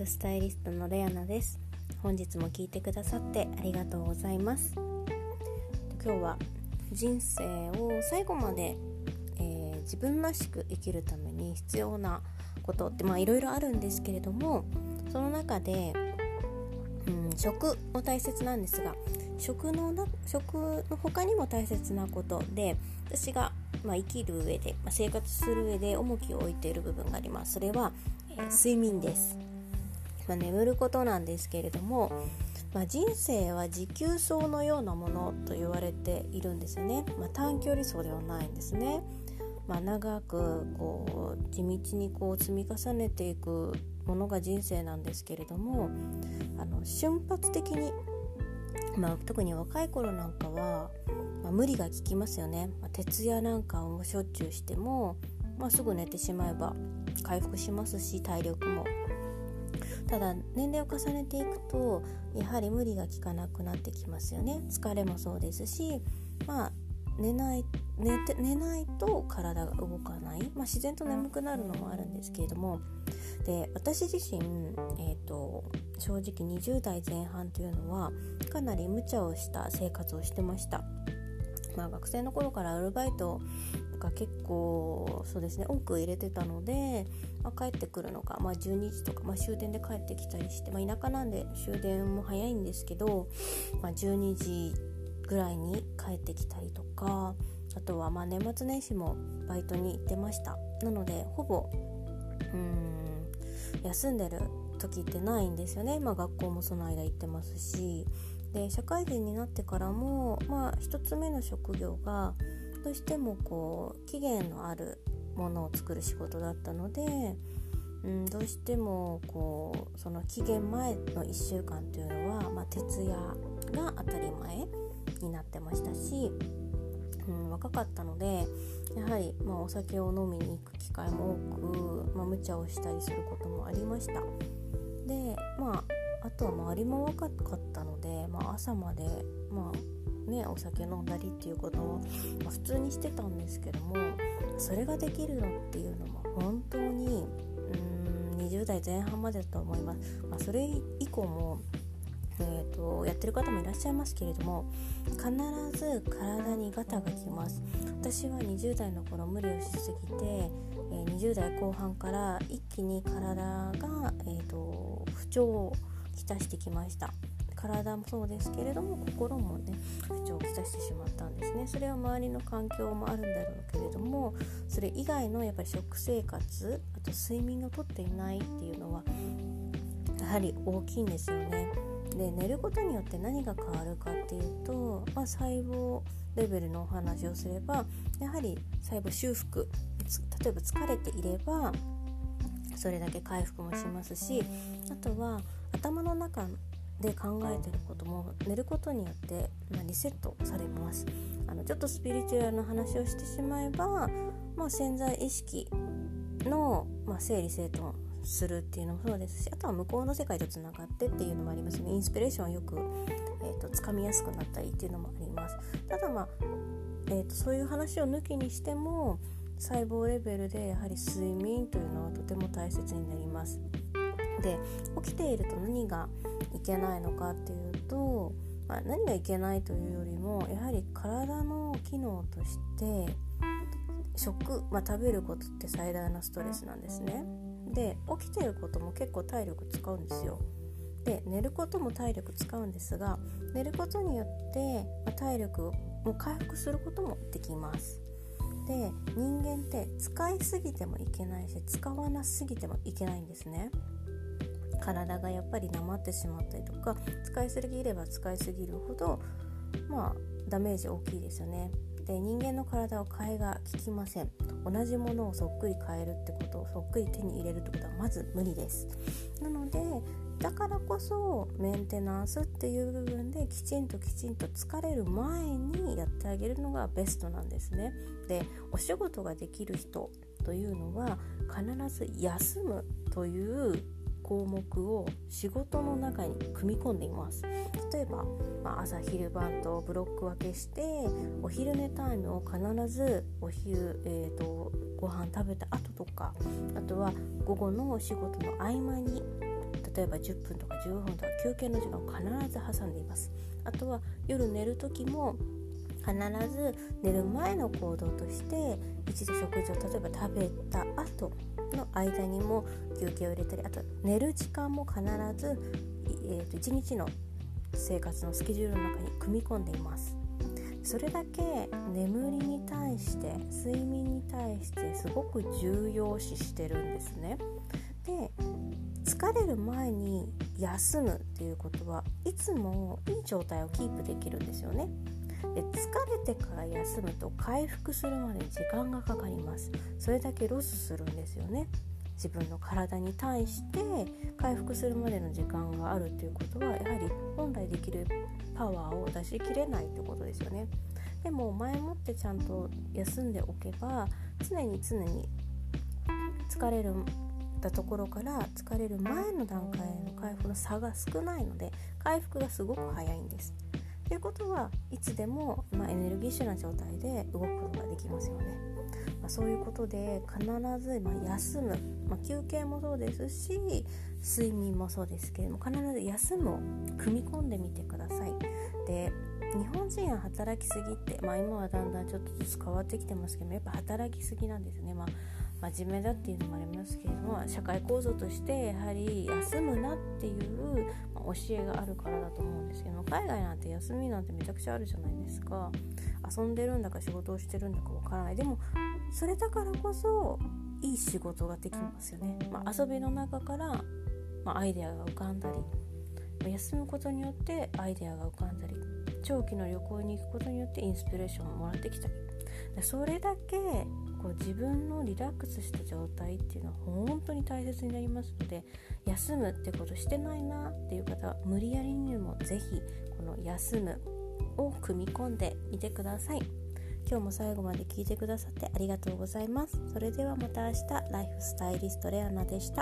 フスタイリストのレアナです。本日も聞いてくださってありがとうございます。今日は人生を最後まで、えー、自分らしく生きるために必要なことってまあいろいろあるんですけれどもその中で、うん、食も大切なんですが食のな食の他にも大切なことで私が、まあ、生きる上で、まあ、生活する上で重きを置いている部分があります。それは、えー、睡眠です。まあ、眠ることなんですけれども、まあ、人生は持久走のようなものと言われているんですよね、まあ、短距離走ではないんですね、まあ、長くこう地道にこう積み重ねていくものが人生なんですけれどもあの瞬発的に、まあ、特に若い頃なんかは、まあ、無理が効きますよね、まあ、徹夜なんかをしょっちゅうしても、まあ、すぐ寝てしまえば回復しますし体力もただ年齢を重ねていくとやはり無理が効かなくなってきますよね。疲れもそうですしまあ寝ない寝て寝ないと体が動かない、まあ、自然と眠くなるのもあるんですけれども。で私自身、えーと、正直20代前半というのはかなり無茶をした生活をしてました。まあ、学生の頃からアルバイトが結構そうですね多く入れてたので、まあ、帰ってくるのが、まあ、12時とか、まあ、終電で帰ってきたりして、まあ、田舎なんで終電も早いんですけど、まあ、12時ぐらいに帰ってきたりとかあとはまあ年末年始もバイトに行ってました。なのでほぼうん休んでる時ってないんですよね、まあ、学校もその間行ってますしで社会人になってからもまあ1つ目の職業がどうしてもこう期限のあるものを作る仕事だったので、うん、どうしてもこうその期限前の1週間というのは、まあ、徹夜が当たり前になってましたし、うん、若かったのでやはり、まあ、お酒を飲みに行く機会も多く、まあ、無茶をしたりすることもありました。でまああとは周りも若かったので、まあ、朝まで、まあ、ねお酒飲んだりっていうことを、まあ、普通にしてたんですけどもそれができるのっていうのも本当にうん20代前半までだと思います、まあ、それ以降もえーと、やってる方もいらっしゃいますけれども必ず体にガタがきます。私は20代の頃無理をしすぎて、えー、20代後半から一気に体が、えーと不調をきたしてきました。体もそうですけれども心もね不調をきたしてしまったんですね。それは周りの環境もあるんだろうけれどもそれ以外のやっぱり食生活あと睡眠をとっていないっていうのはやはり大きいんですよね。で寝ることによって何が変わるかっていうと、まあ、細胞レベルのお話をすればやはり細胞修復例えば疲れていればそれだけ回復もしますしあとは頭の中で考えてることも寝ることによって、まあ、リセットされます。あのちょっとスピリチュアルな話をしてしまえば、まあ、潜在意識の、まあ、整理整頓するっていうのもそうですしあとは向こうの世界とつながってっていうのもありますね。インスピレーションはよく、えーと、つかみやすくなったりっていうのもあります。ただまあ、えーとそういう話を抜きにしても細胞レベルでやはり睡眠というのはとても大切になります。で起きていると何がいけないのかっていうと、まあ、何がいけないというよりもやはり体の機能として食、まあ、食べることって最大のストレスなんですね。で起きてることも結構体力使うんですよ。で寝ることも体力使うんですが寝ることによって、ま、体力を回復することもできます。で人間って使いすぎてもいけないし使わなすぎてもいけないんですね。体がやっぱりなまってしまったりとか使いすぎれば使いすぎるほどまあダメージ大きいですよね。で人間の体を変えが効きません。同じものをそっくり変えるってことをそっくり手に入れるってことはまず無理です。なのでだからこそメンテナンスっていう部分できちんときちんと疲れる前にやってあげるのがベストなんですね。でお仕事ができる人というのは必ず休むという項目を仕事の中に組み込んでいます。例えば、まあ、朝昼晩とブロック分けしてお昼寝タイムを必ずお昼、えーと、ご飯食べた後とかあとは午後のお仕事の合間に例えば10分とか15分とか休憩の時間を必ず挟んでいます。あとは夜寝る時も必ず寝る前の行動として一度食事を例えば食べた後の間にも休憩を入れたりあと寝る時間も必ず、えー、と1日の生活のスケジュールの中に組み込んでいます。それだけ眠りに対して睡眠に対してすごく重要視してるんですね。で疲れる前に休むっていうことはいつもいい状態をキープできるんですよね。で疲れてから休むと回復するまで時間がかかります。それだけロスするんですよね。自分の体に対して回復するまでの時間があるっていうことはやはり本来できるパワーを出しきれないってことですよね。でも前もってちゃんと休んでおけば常に常に疲れるたところから疲れる前の段階の回復の差が少ないので回復がすごく早いんです。ということはいつでも、まあ、エネルギッシュな状態で動くことができますよね。まあ、そういうことで必ず、ま、休む、まあ、休憩もそうですし睡眠もそうですけれども必ず休むを組み込んでみてください。で日本人は働きすぎって、まあ、今はだんだんちょっとずつ変わってきてますけどやっぱ働きすぎなんですね。まあ真面目だっていうのもありますけれども社会構造としてやはり休むなっていう、教えがあるからだと思うんですけど海外なんて休みなんてめちゃくちゃあるじゃないですか。遊んでるんだか仕事をしてるんだかわからない。でもそれだからこそいい仕事ができますよね、まあ、遊びの中から、ま、アイデアが浮かんだり休むことによってアイデアが浮かんだり長期の旅行に行くことによってインスピレーションをもらってきたり。それだけこう自分のリラックスした状態っていうのは本当に大切になりますので休むってことしてないなっていう方は無理やりにも是非この休むを組み込んでみてください。今日も最後まで聞いてくださってありがとうございます。それではまた明日ライフスタイリストレアナでした。